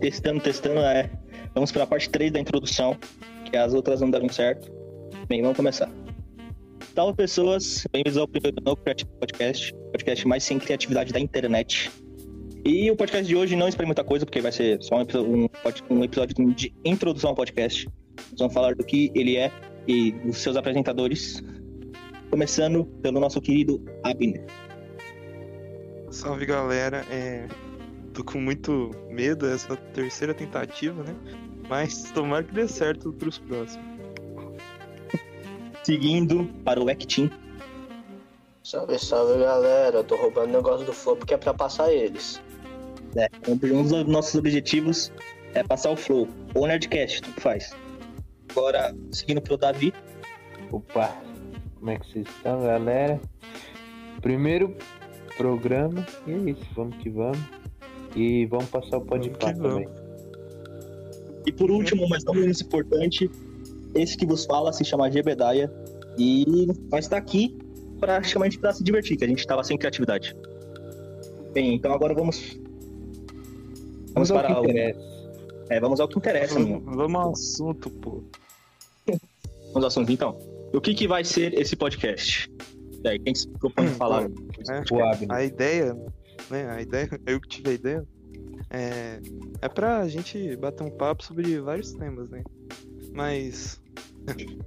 Testando, testando, é. Vamos para a parte 3 da introdução, que as outras não deram certo. Bem, vamos começar. Salve pessoas, bem-vindos ao primeiro novo Creative Podcast, podcast mais sem criatividade da internet. E o podcast de hoje não espera muita coisa, porque vai ser só um episódio, um, um episódio de introdução ao podcast. Nós vamos falar do que ele é e dos seus apresentadores. Começando pelo nosso querido Abner. Salve galera, é... tô com muito medo dessa terceira tentativa, né? Mas tomara que dê certo pros próximos. Seguindo para o Actin. Salve, salve galera, eu tô roubando o negócio do Flow porque é pra passar eles. É, um dos nossos objetivos é passar o Flow, ou Nerdcast, tudo faz. Agora, seguindo pro Davi. Opa, como é que vocês estão, galera? Primeiro programa, e é isso, vamos que vamos. E vamos passar o podcast também. E por último, mas não menos importante, esse que vos fala se chama Gebedaia e nós está aqui praticamente para se divertir, que a gente estava sem criatividade. Bem, então agora vamos Vamos ao que para o- interessa. é, vamos ao que interessa. Vamos, mano. vamos ao assunto, pô. Vamos ao assunto então. O que que vai ser esse podcast? E aí, quem se propõe a falar? É, Abner. a ideia, né? A ideia, eu que tive a ideia, é, é pra gente bater um papo sobre vários temas, né? Mas.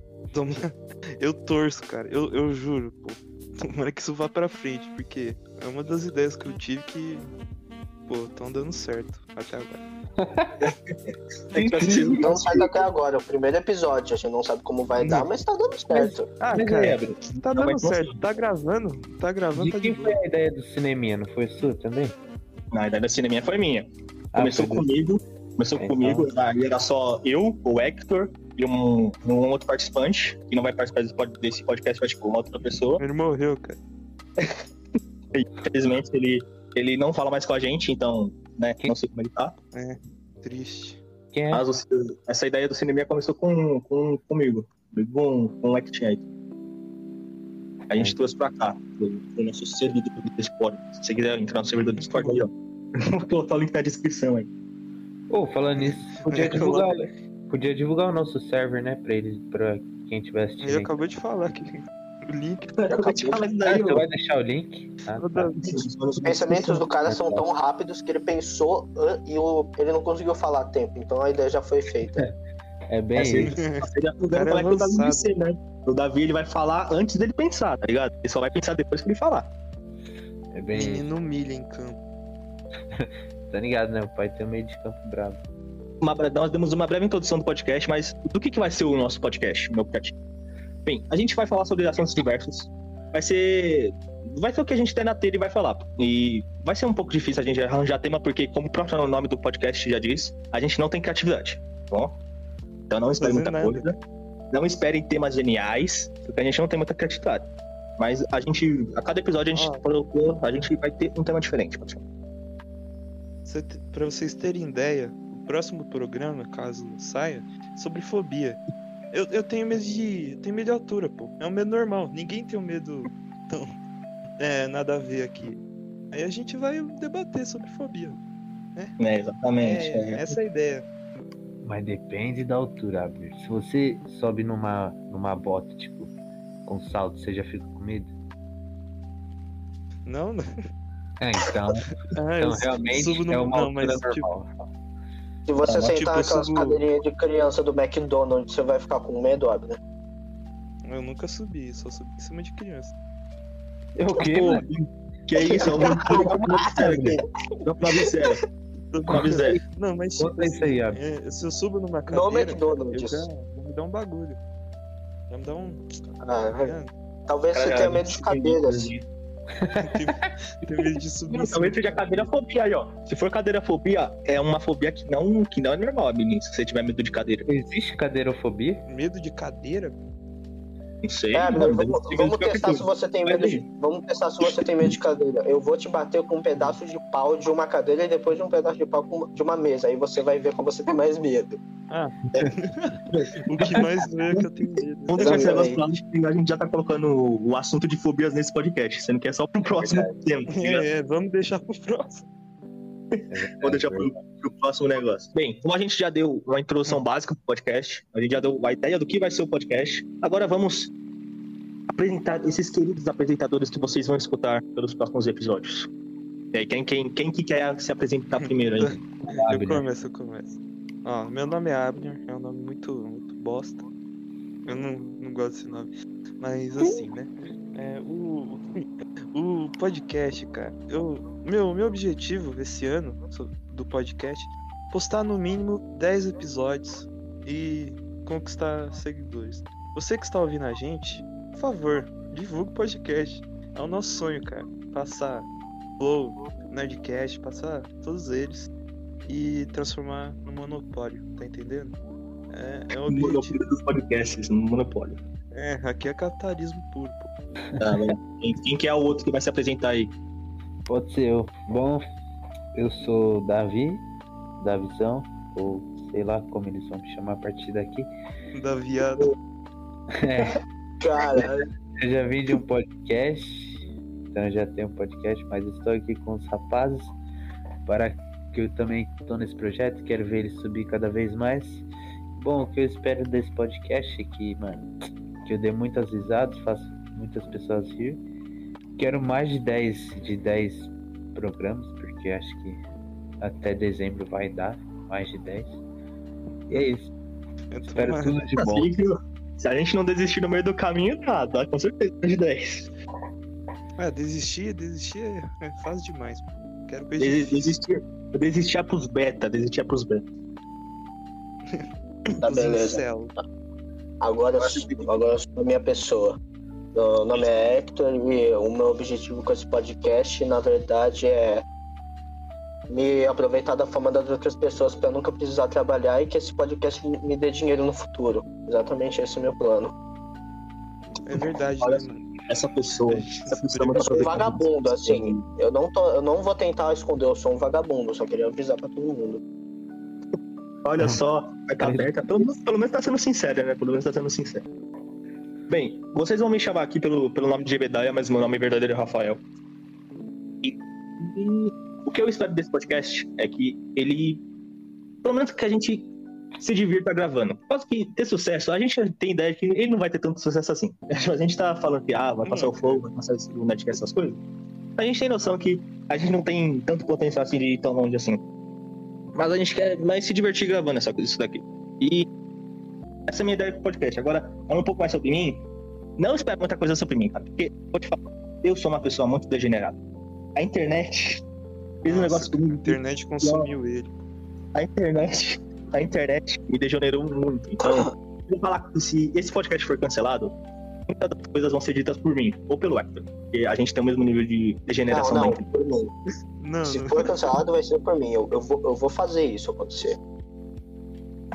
Eu torço, cara. Eu, eu juro, pô. Tomara que isso vá pra frente, porque é uma das ideias que eu tive que. Pô, estão dando certo até agora. É que tá sendo- Não sai até agora, o primeiro episódio, a gente não sabe como vai dar, mas tá dando certo. Ah, cara, é, tá não, dando certo. Tá gravando? Tá gravando, De tá de quem foi boa. a ideia do cineminha? Não foi sua também? Na ideia da cineminha foi minha. Ah, Começou foi do- comigo, começou Então. comigo, aí era só eu, o Hector e um, um outro participante, que não vai participar desse pod- desse podcast, vai tipo uma outra pessoa. Ele morreu, cara. Infelizmente ele, ele não fala mais com a gente, então, né, não sei como ele tá. Triste. Quem é? Mas essa ideia do cinema começou com, com, comigo, com, com o aí. A gente trouxe pra cá, pro, nosso servidor do Discord. Se você quiser entrar no servidor do Discord aí, ó. Vou colocar o link na descrição aí. Ô, falando nisso, podia É, divulgar, podia divulgar o nosso server, né? Pra eles, pra quem tiver assistindo. Ele acabou de falar que o link. Eu vou te falar isso Ah, daí, você ó. vai deixar o link? Ah, tá. Os pensamentos do cara são tão rápidos que ele pensou ah, e ele não conseguiu falar a tempo, então a ideia já foi feita. É bem Assim, é é que o Davi vai avançado. ser, né? O Davi ele vai falar antes dele pensar, tá ligado? Ele só vai pensar depois que ele falar. É bem isso. Menino milha em campo. Tá ligado, né? O pai tem um meio de campo bravo. Uma, nós demos uma breve introdução do podcast, mas do que, que vai ser o nosso podcast, meu podcast? Bem, a gente vai falar sobre assuntos diversos. Vai ser. Vai ser o que a gente tem na telha e vai falar. E vai ser um pouco difícil a gente arranjar tema, porque, como o próprio nome do podcast já diz, a gente não tem criatividade. tá Bom? Então não espere muita nada. coisa. Não esperem temas geniais, porque a gente não tem muita criatividade. Mas a gente, a cada episódio a gente Ó. colocou, a gente vai ter um tema diferente. Pra vocês terem ideia, próximo programa, caso saia, é sobre fobia. Eu, eu tenho medo de. eu tenho medo de altura, pô. É um medo normal. Ninguém tem um medo tão. É, nada a ver aqui. Aí a gente vai debater sobre fobia. É, exatamente. É, é. essa é a ideia. Mas depende da altura, Abner. Se você sobe numa, numa bota, tipo, com salto, você já fica com medo? Não, não. É, então, Ah, então eu realmente subo no- é uma não, mas, altura tipo, normal. Se você sentar tipo, eu naquelas subo- cadeirinhas de criança do McDonald's, você vai ficar com medo, Abner? eu nunca subi, só subi em cima de criança. É o quê, Pô, mano? que é isso? Eu vou Não, pra zero. Pra zero. Não, mas Conta isso aí, é, se eu subo numa No cadeira, eu McDonald's. já, já me dá um bagulho. Já me dá um. Ah, Tá talvez você Cara, tenha medo de cadeiras. Tenho medo de subir. Não, talvez seja cadeira fobia aí, ó. Se for cadeira fobia, é uma fobia que não, que não é normal, menino, se você tiver medo de cadeira. Existe cadeirofobia? Medo de cadeira? Não sei. É, mano, vamos, vamos testar se você tem medo de. Vamos testar se você tem medo de cadeira. Eu vou te bater com um pedaço de pau de uma cadeira e depois de um pedaço de pau de uma mesa. Aí você vai ver como você tem mais medo. O que mais é que eu tenho medo. Vamos deixar esse negócio lá, a gente já tá colocando o assunto de fobias nesse podcast, sendo que é só pro próximo tempo. tá ligado? É, é, vamos deixar pro próximo. Vou deixar pro, pro próximo negócio. Bem, como a gente já deu uma introdução básica pro podcast, a gente já deu a ideia do que vai ser o podcast, agora vamos apresentar esses queridos apresentadores que vocês vão escutar pelos próximos episódios. E aí, quem, quem, quem que quer se apresentar primeiro aí? Eu começo, eu começo. Ó, meu nome é Abner, é um nome muito, muito bosta. Eu não, não gosto desse nome. Mas assim, né? É, o, o podcast, cara, eu, meu, meu objetivo esse ano do podcast postar no mínimo 10 episódios e conquistar seguidores. Você que está ouvindo a gente, por favor, divulgue o podcast. É o nosso sonho, cara. Passar Flow, Nerdcast, passar todos eles e transformar no monopólio, tá entendendo? É, é o objetivo. Monopólio dos podcasts, no monopólio. É, aqui é capitalismo puro, pô. Tá, quem, quem que é o outro que vai se apresentar aí? Pode ser eu. Bom, eu sou Davi, da Visão, ou sei lá como eles vão me chamar a partir daqui. Da viada. É, Caralho. eu já vim de um podcast, então eu já tenho um podcast, mas estou aqui com os rapazes para que eu também estou nesse projeto, quero ver ele subir cada vez mais. Bom, o que eu espero desse podcast é que, mano, que eu dê muitas risadas, faça muitas pessoas rir. Quero mais de 10, de 10 programas, porque acho que até dezembro vai dar mais de 10. E é isso. Eu tô Espero uma- tudo de bom. Que- Se a gente não desistir no meio do caminho, dá, dá com certeza de 10. Ah, desistir, desistir é, é fácil demais. Quero coisa Desi- difícil. Desistir, eu desistia pros beta, desistia pros beta. Tá beleza. Agora, agora eu sou a minha pessoa. Meu nome é Hector e o meu objetivo com esse podcast, na verdade, é me aproveitar da fama das outras pessoas para nunca precisar trabalhar e que esse podcast me dê dinheiro no futuro. Exatamente esse é o meu plano. É verdade, Olha né, mano? Essa pessoa, essa pessoa é muito Eu sou um vagabundo, assim. Eu não, tô, eu não vou tentar esconder, eu sou um vagabundo, só queria avisar pra todo mundo. Olha só, carta aberta. Pelo, menos- pelo menos tá sendo sincera, né? Pelo menos tá sendo sincera. Bem, vocês vão me chamar aqui pelo, pelo nome de Jebedaia, mas meu nome verdadeiro é Rafael. E, e o que eu espero desse podcast é que ele. Pelo menos que a gente se divirta gravando. Por causa que ter sucesso, a gente tem ideia de que ele não vai ter tanto sucesso assim. A gente tá falando que ah, vai passar o fogo, vai passar o Netflix, essas coisas. A gente tem noção que a gente não tem tanto potencial assim de ir tão longe assim. Mas a gente quer mais se divertir gravando essa, isso daqui. E essa é a minha ideia pro podcast. Agora, falando um pouco mais sobre mim, não espere muita coisa sobre mim, cara. Porque, vou te falar, eu sou uma pessoa muito degenerada. A internet fez um Nossa, negócio comigo. A internet consumiu ele. A internet, a internet me degenerou muito. Então, eu vou falar que se esse podcast for cancelado, muitas das coisas vão ser ditas por mim, ou pelo Hector. Porque a gente tem o mesmo nível de Não, degeneração da não, internet. por mim. Não, Se não. for cancelado, vai ser por mim. Eu, eu, vou, eu vou fazer isso acontecer.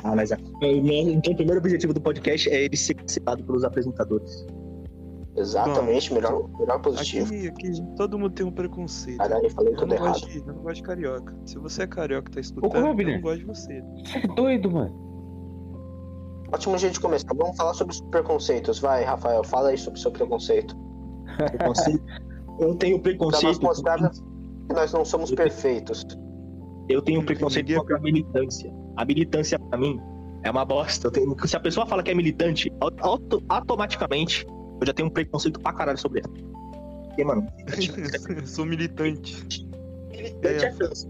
Ah, mas é. Então, o primeiro objetivo do podcast é ele ser cancelado pelos apresentadores. Exatamente, melhor, melhor positivo. Aqui, aqui todo mundo tem um preconceito. Caralho, eu falei Eu tudo não, errado. gosto de, eu não gosto de carioca. Se você é carioca e tá Ô, escutando, eu Abner. não gosto de você. Você é doido, mano. Ótimo jeito de começar. Vamos falar sobre os preconceitos. Vai, Rafael, fala aí sobre o seu preconceito. Preconceito. Eu tenho Pra nós preconceito. mostrarmos que nós não somos perfeitos. Eu tenho preconceito Ninguém- contra a militância. A militância, pra mim, é uma bosta. Eu tenho- Se a pessoa fala que é militante, auto- automaticamente eu já tenho um preconceito pra caralho sobre ela. Porque, mano, Eu sou militante. militante é cansa.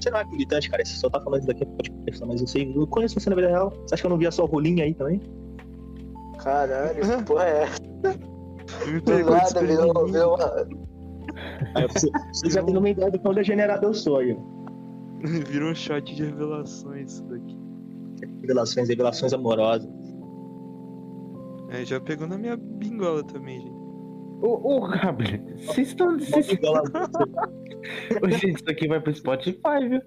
Você não é militante, cara. Você só tá falando isso daqui no podcast, mas eu sei, eu conheço você na vida real. Você acha que eu não vi a sua rolinha aí também? Caralho, que porra é essa? Me Do pegou nada virou, virou uma... Aí você, você já tem uma ideia do quão degenerado eu sou aí. Virou um shot de revelações isso daqui. Revelações, revelações amorosas. É, já pegou na minha bingola também, gente. Ô, ô, Gabriel, vocês estão. Vocês... Ô, gente, isso aqui vai pro Spotify, viu?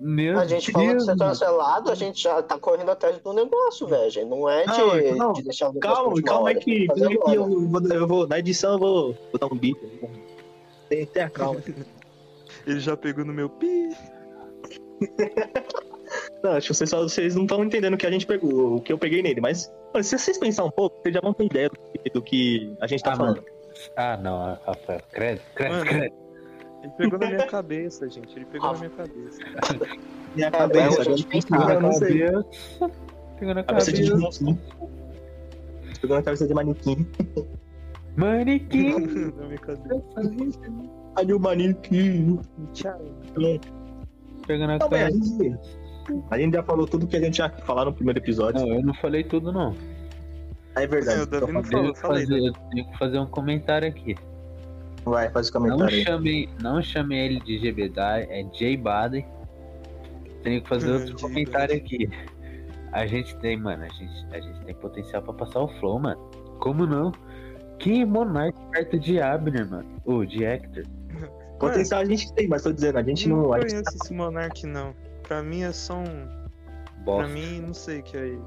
Meu A gente falou de Deus, ser mano. cancelado, a gente já tá correndo atrás do negócio, velho. gente. Não é de, Não, não, de deixar o Calma, calma aí hora, que, calma aí que eu, vou, eu vou. Na edição eu vou, vou dar um beat. Tem, tem a calma. Ele já pegou no meu pi. Não, acho que vocês, só- vocês não estão entendendo o que a gente pegou, o que eu peguei nele, mas se vocês pensarem um pouco, vocês já vão ter ideia do que, do que a gente tá Ah, falando. Ah, não, Rafael. Credo, credo, credo. Ele pegou na minha cabeça, gente. Ele pegou na minha cabeça. Minha É, cabeça, a gente pensava, eu não sei. Pegou na Cabeça de manequim. Pegou na cabeça de manequim. Manequim. na minha cabeça. Olha o manequim. Tchau. Pegou na cabeça. Gente, a gente já falou tudo que a gente ia falar no primeiro episódio. Não, eu não falei tudo, não. É verdade. É, o Davi não Eu falou, tenho, que falei. fazer, eu tenho que fazer um comentário aqui. Vai, faz o Não comentário aí. chame, não chame ele de Gebedai, é Jay Baden. Tenho que fazer Ah, outro comentário aqui. A gente tem, mano, a gente, a gente tem potencial pra passar o flow, mano. Como não? Que Monark perto de Abner, mano. Ou de Hector. Potencial a gente tem, mas tô dizendo, a gente não não. A gente conheço esse Monark, não. Pra mim é só um. Pra Bosta. mim, não sei o que é ele.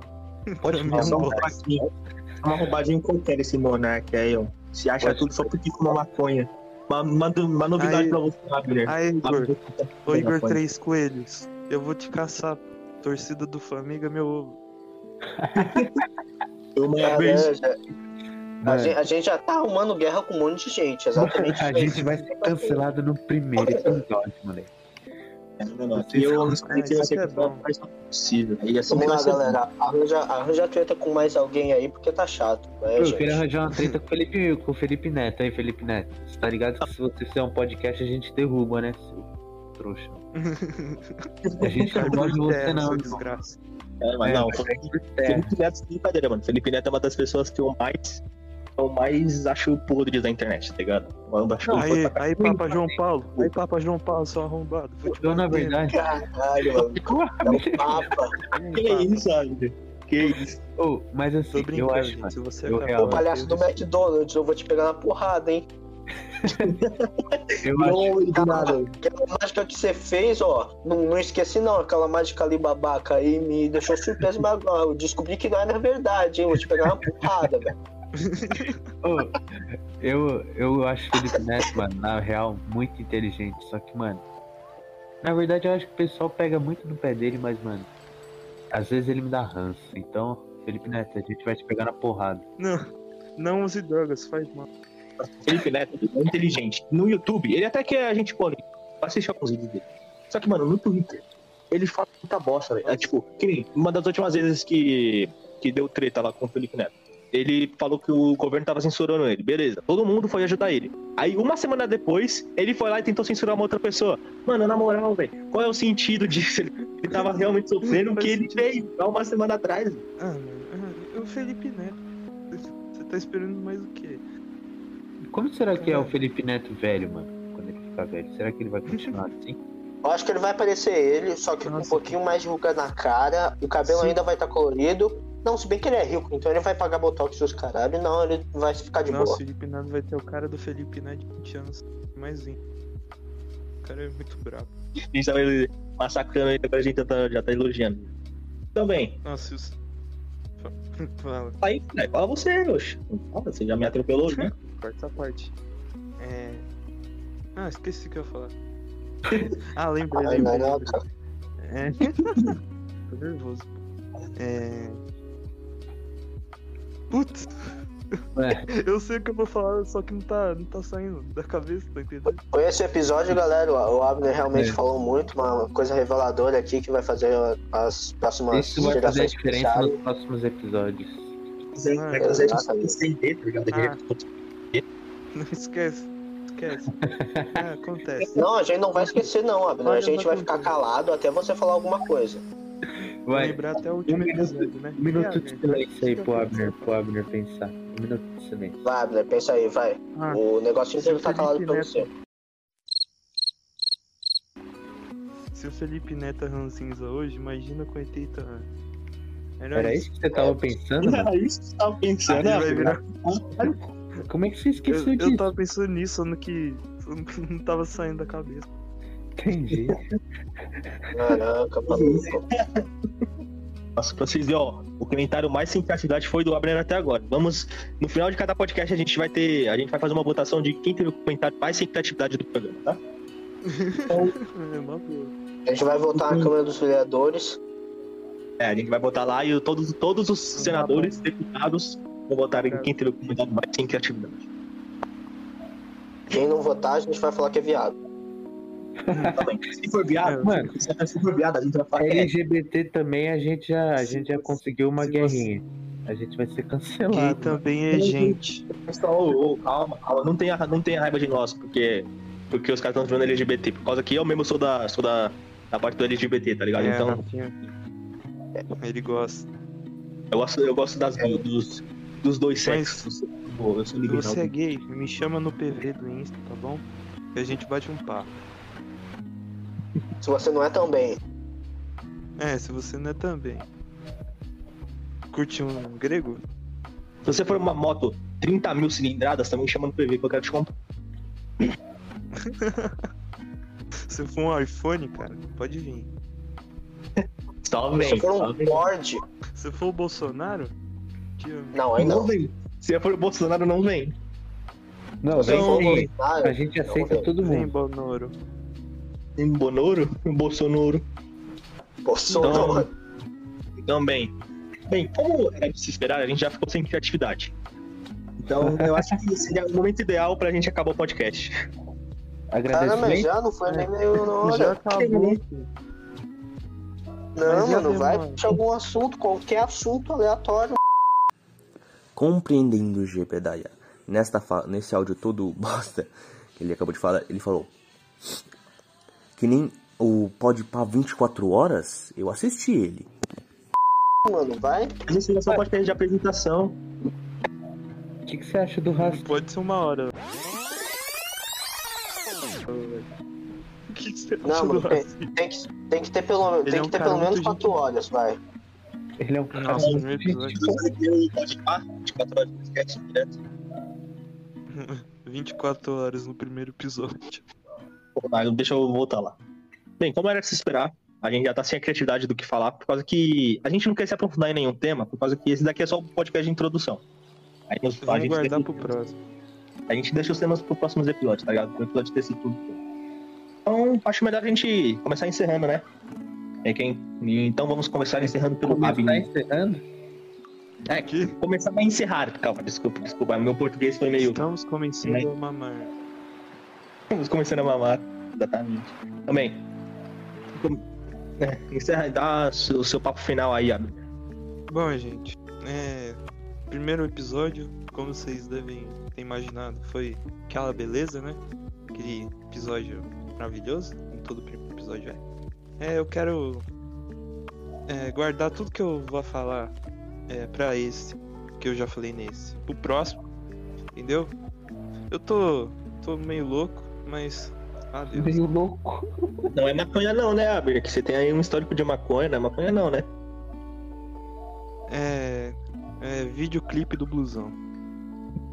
pode pra falar é só um roubadinho. Uma roubadinho qualquer esse Monark aí, ó. Se acha Pode. tudo só porque fuma maconha. Uma, uma, uma novidade Aí- pra você, Abner. Ah, Igor. Abner, Ô, Igor maconha. Três Coelhos. Eu vou te caçar. Torcida do Flamengo é meu ovo. Uma vez. já- a, gente, a gente já tá arrumando guerra com um monte de gente, exatamente. a aí. gente vai ser cancelado no primeiro episódio, moleque. Aqui eu é mas não é possível. E assim Vamos lá, ser- galera. Arranja, arranja treta com mais alguém aí, porque tá chato. Né, Eu gente? queria arranjar uma treta com o Felipe, com o Felipe Neto. Aí, Felipe Neto, você tá ligado que se você fizer um podcast a gente derruba, né, seu trouxa? A gente não gosta de você, não. desgraça. É, mas É, não, é. Felipe Neto sem brincadeira, mano. Felipe Neto é uma das pessoas que eu mais. Eu mais acho podres da internet, tá ligado? Eu acho Aí, ele aí, Papa João Paulo. Aí, Papa João Paulo, seu arrombado. Vou te Eu, na verdade. Caralho, mano. É um papa. Que é isso, Abner? Que isso? Oh, mas assim, eu brincando, acho, gente. mano. Se você eu real- O palhaço do McDonald's, eu vou te pegar na porrada, hein? Eu acho. Não, do nada. Aquela mágica que você fez, ó, não, não esqueci não, aquela mágica ali babaca aí me deixou surpreso, mas agora eu descobri que não era verdade, hein? Vou te pegar na porrada, velho. Ô, eu, eu acho o Felipe Neto, mano, na real, muito inteligente. Só que, mano, na verdade eu acho que o pessoal pega muito no pé dele, mas, mano, às vezes ele me dá ranço. Então, Felipe Neto, a gente vai te pegar na porrada. Não, não use drogas, faz mal. Felipe Neto é inteligente. No YouTube, ele até que a gente pô, assiste alguns vídeos dele. Só que, mano, no Twitter, ele fala muita bosta, velho. É, tipo, que nem uma das últimas vezes que, que deu treta lá com o Felipe Neto. Ele falou que o governo tava censurando ele. Beleza. Todo mundo foi ajudar ele. Aí, uma semana depois, ele foi lá e tentou censurar uma outra pessoa. Mano, na moral, velho, qual é o sentido disso? Ele, tava realmente sofrendo o que ele fez há uma semana atrás. Ah, mano. ah, o Felipe Neto. Você tá esperando mais o quê? Como será que é o Felipe Neto velho, mano? Quando ele ficar velho? Será que ele vai continuar assim? Eu acho que ele vai parecer ele, só que com um Nossa. pouquinho mais de ruga na cara, o cabelo Sim. ainda vai estar colorido. Não, se bem que ele é rico, então ele vai pagar botox e os caralho. Não, ele vai ficar de Nossa, o boa. Felipe Neto vai ter o cara do Felipe Neto de 20 anos. Mais um. O cara é muito brabo. A gente tava ele massacrando ele, agora a gente já tá, já tá elogiando. Também. Nossa, os... Fala, Aí, né, fala você, oxe. Fala, Você já me atropelou, né? corta essa parte. É... Ah, esqueci o que eu ia falar. ah, lembrei, Ai, lembrei. não. É. Tô nervoso. É. Putz, É, eu sei o que eu vou falar, só que não tá, não tá saindo da cabeça, tá entendendo? Foi esse episódio, galera. O Abner realmente É. falou muito, uma coisa reveladora aqui que vai fazer as próximas isso vai fazer a gerações diferença pensarem. nos próximos episódios. Ah, Vai fazer a gente exatamente. estender, tá ligado? Ah. Não esquece, esquece. É, acontece. Não, a gente não vai esquecer, não, Abner. A gente vai ficar calado até você falar alguma coisa. Vai, lembrar até o último um minuto- episódio, né? um minuto de É, silêncio aí pro. Abner, pro Abner pensar. Um minuto de silêncio. Vai, Abner, pensa aí, vai. Ah, O negócio inteiro tá Felipe calado pra você. se o Felipe Neto é ranzinza hoje, imagina com 80 anos. Era, Era isso que você tava pensando? Era isso que você tava pensando, né? vai virar- Como é que você esqueceu Eu, disso? eu tava pensando nisso, sendo que não tava saindo da cabeça. Entendi. Caraca, maluco. Nossa, pra vocês verem, ó, o comentário mais sem criatividade foi do Abner até agora. Vamos, no final de cada podcast a gente vai ter, a gente vai fazer uma votação de quem teve o comentário mais sem criatividade do programa, tá? É uma boa. A gente vai voltar na Câmara dos Vereadores. É, a gente vai botar lá e todos, todos os senadores, deputados vão votar em quem teve o comentário mais sem criatividade. Quem não votar, a gente vai falar que é viado. Também. Se for viado, Mano. se for viado, a gente vai falar que é. LGBT também a gente já, a gente já conseguiu uma Se guerrinha. A gente vai ser Gay cancelado. também é gente. Pessoal, ô, ô, calma, calma, não tenha, não tenha raiva de nós, porque, porque os caras estão virando LGBT. Por causa que eu mesmo sou da, sou da, da parte do LGBT, tá ligado? É, então, Rafinha. Ele gosta. eu gosto, eu gosto das, dos, dos dois Mas- sexos. Pô, Eu sou Se liberal. você é gay, me chama no PV do Insta, tá bom? E a gente bate um papo. Se você não é também. É, se você não é também. Curte um grego? Se você for uma moto 30 mil cilindradas, também chama no PV que eu quero te comprar. Se for um iPhone, cara, pode vir. Só Se vem. for um vem. Ford. Se for o Bolsonaro. Não, aí Não não. vem. Se for o Bolsonaro, não vem. Não, vem for o sim. Bolsonaro, A gente aceita vem. todo Vem, mundo. Bonoro. Em Bonoro? Bolsonaro. Bolsonaro. Então, bem. Bem, como era de se esperar, a gente já ficou sem criatividade. Então, eu acho que seria o momento ideal pra gente acabar o podcast. Caramba, Agradecimento. já não foi nem meio na Já hora. acabou. Não, mano, vai puxar algum assunto, qualquer assunto aleatório. compreendendo o Gepedaia. Nesta fa- nesse áudio todo bosta que ele acabou de falar, ele falou que nem o Pode Pá 24 horas, eu assisti ele. Mano, vai. A gente só um podcast de apresentação. O que, que você acha do rastro? Pode ser uma hora. O que que você acha Não, do mano, tem, tem que, tem que ter pelo, Ele tem é um que ter pelo menos muito 4 horas, vai. Ele é um cara Nossa, muito primeiro gente episódio. Pode pá, 24 horas de podcast direto. 24 horas no primeiro episódio. Deixa eu voltar lá. Bem, como era de se esperar, a gente já tá sem a criatividade do que falar, por causa que a gente não quer se aprofundar em nenhum tema, por causa que esse daqui é só um podcast de introdução. Aí nos, a, Vamos gente guardar deixa, pro próximo. a gente deixa os temas pro próximos episódios, tá ligado? Pro episódio desse tudo. Então, acho melhor a gente começar encerrando, né? É quem... Então vamos começar encerrando pelo Como Abin. tá encerrando? É, Aqui começar a encerrar. Calma, desculpa, desculpa. Meu português foi meio. estamos começando Né? a mamar. Estamos começando a mamar. Exatamente. Também. É, encerra e dá o seu, papo final aí, Abner. Bom, gente, é, primeiro episódio, como vocês devem ter imaginado, foi aquela beleza, né? Aquele episódio maravilhoso, como todo primeiro episódio é. É, eu quero é, guardar tudo que eu vou falar é, pra esse, que eu já falei nesse, pro próximo, entendeu? Eu tô, tô meio louco, mas. Adeus. Meio louco. Não é maconha não, né, Abner? Que você tem aí um histórico de maconha, não é maconha não, né? É. É videoclipe do blusão.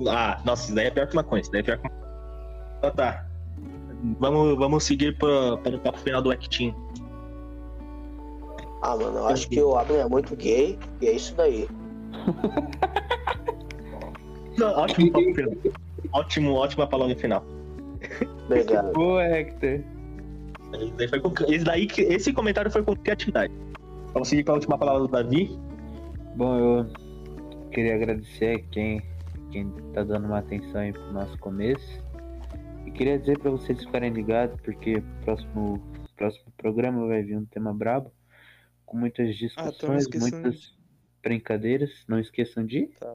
Ah, nossa, isso daí é pior que maconha, isso daí é pior que Então tá. Vamos, vamos seguir pra, para o papo final do Actin. Ah, mano, eu acho que o Abner é muito gay e é isso daí. Não, ótimo papo final. Ótimo, ótima palavra final. Obrigado. Boa, Hector. Esse daí, foi com- esse daí que- esse comentário foi com criatividade. Vamos seguir com a última palavra do Davi. Bom, eu queria agradecer a quem, quem tá dando uma atenção aí pro nosso começo. E queria dizer pra vocês ficarem ligados, porque próximo, próximo programa vai vir um tema brabo, com muitas discussões, esquecendo muitas brincadeiras. Não esqueçam de. Tá.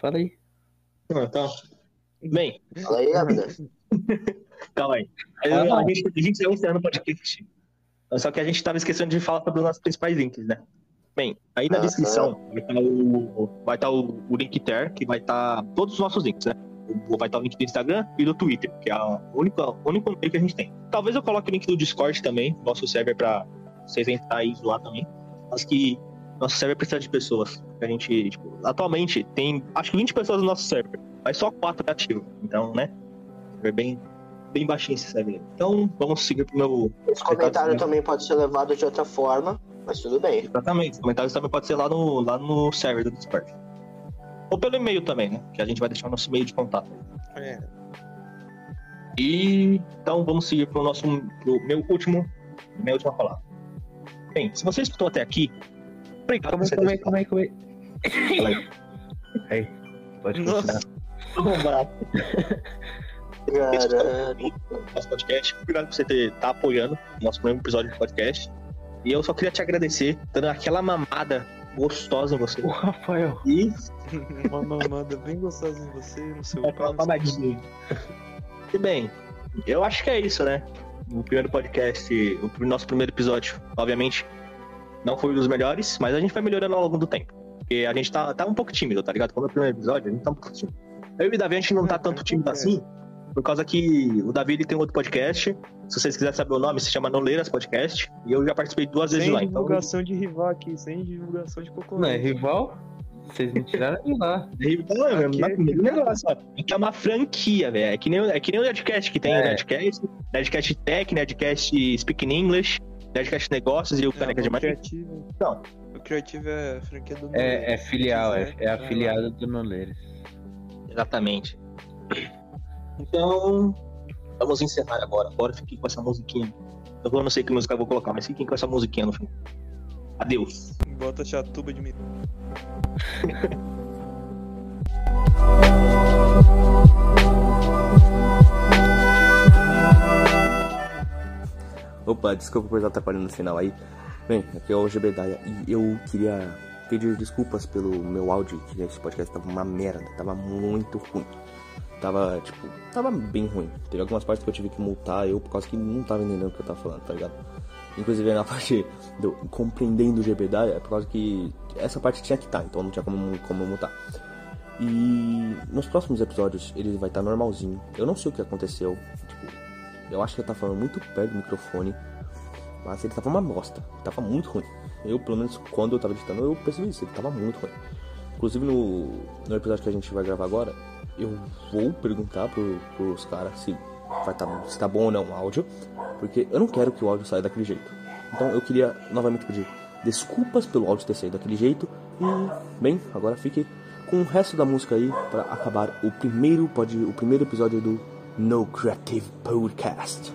Fala aí. Ah, Então, bem, Fala aí, calma aí. Fala. A gente, a gente já encerrando o podcast. Só que a gente tava esquecendo de falar sobre os nossos principais links, né? Bem, aí na Ah, descrição vai estar o, vai estar o, o link ter, que vai estar todos os nossos links, né? Vai estar o link do Instagram e do Twitter, que é a única, o único meio que a gente tem. Talvez eu coloque o link do Discord também, nosso server, pra vocês entrarem aí lá também. Mas que nosso server precisa de pessoas. A gente, tipo, atualmente tem acho que 20 pessoas no nosso server, mas só 4 é ativo. Então, né? Server bem, bem baixinho esse servidor. Então, vamos seguir pro meu. Esse comentário também pode ser levado de outra forma, mas tudo bem. Exatamente. Os comentários também pode ser lá no, lá no server do Discord. Ou pelo e-mail também, né? Que a gente vai deixar o nosso e-mail de contato. É. E então vamos seguir pro nosso pro meu último, minha última palavra. Bem, se você escutou até aqui, obrigado Calma aí, você calma aí, calma aí, pode Nossa. Caralho. nosso podcast. Obrigado por você ter tá apoiando o nosso primeiro episódio do podcast. E eu só queria te agradecer, dando aquela mamada gostosa em você. O Rafael. E Uma mamada bem gostosa em você, no seu pau. mamadinha. E bem, eu acho que é isso, né? O primeiro podcast, o nosso primeiro episódio, obviamente, não foi um dos melhores, mas a gente vai melhorando ao longo do tempo. Porque a gente tá, tá um pouco tímido, tá ligado? Como é o primeiro episódio, a gente tá um pouco tímido. Eu e o Davi, a gente não tá tanto tímido assim, por causa que o Davi ele tem outro podcast. Se vocês quiserem saber o nome, se chama Noleiras Podcast. E eu já participei duas vezes Sem lá. Então, divulgação de rival aqui, sem divulgação de cocô. Não, é rival? Vocês me tiraram de lá. Não, é mesmo, Aqui é- negócio, ó. É que é uma franquia, velho. É que nem, o- é que nem o Nerdcast que tem É. Nerdcast, Nerdcast Tech, Nerdcast Speaking English, Nerdcast Negócios e o É, Caneca de o Maria. Não. O criativo é a franquia do É, é filial, é, é afiliado do Noleiros. Exatamente. Então, vamos encerrar agora. Agora fiquem com essa musiquinha. Eu não sei que música eu vou colocar, mas fiquem com essa musiquinha no fim. Adeus. Bota chatuba de mim. Opa, desculpa por estar atrapalhando no final aí. Bem, aqui é o Gebedaya e eu queria pedir desculpas pelo meu áudio, que esse podcast tava uma merda, tava muito ruim. Tava, tipo, tava bem ruim. Teve algumas partes que eu tive que multar eu por causa que não tava entendendo o que eu tava falando, tá ligado? Inclusive na parte do compreendendo o Gebedaya, é por causa que essa parte tinha que estar, então não tinha como, como multar. E nos próximos episódios ele vai estar normalzinho. Eu não sei o que aconteceu, tipo, eu acho que ele tá falando muito perto do microfone. Mas ele tava uma bosta. Tava muito ruim. Eu, pelo menos, quando eu tava editando, eu percebi isso. Ele tava muito ruim. Inclusive, no, no episódio que a gente vai gravar agora, eu vou perguntar pro, pros caras se, vai tá, se tá bom ou não o áudio. Porque eu não quero que o áudio saia daquele jeito. Então, eu queria novamente pedir desculpas pelo áudio ter saído daquele jeito. E, bem, agora fique com o resto da música aí para acabar o primeiro, pode, o primeiro episódio do No Creative Podcast.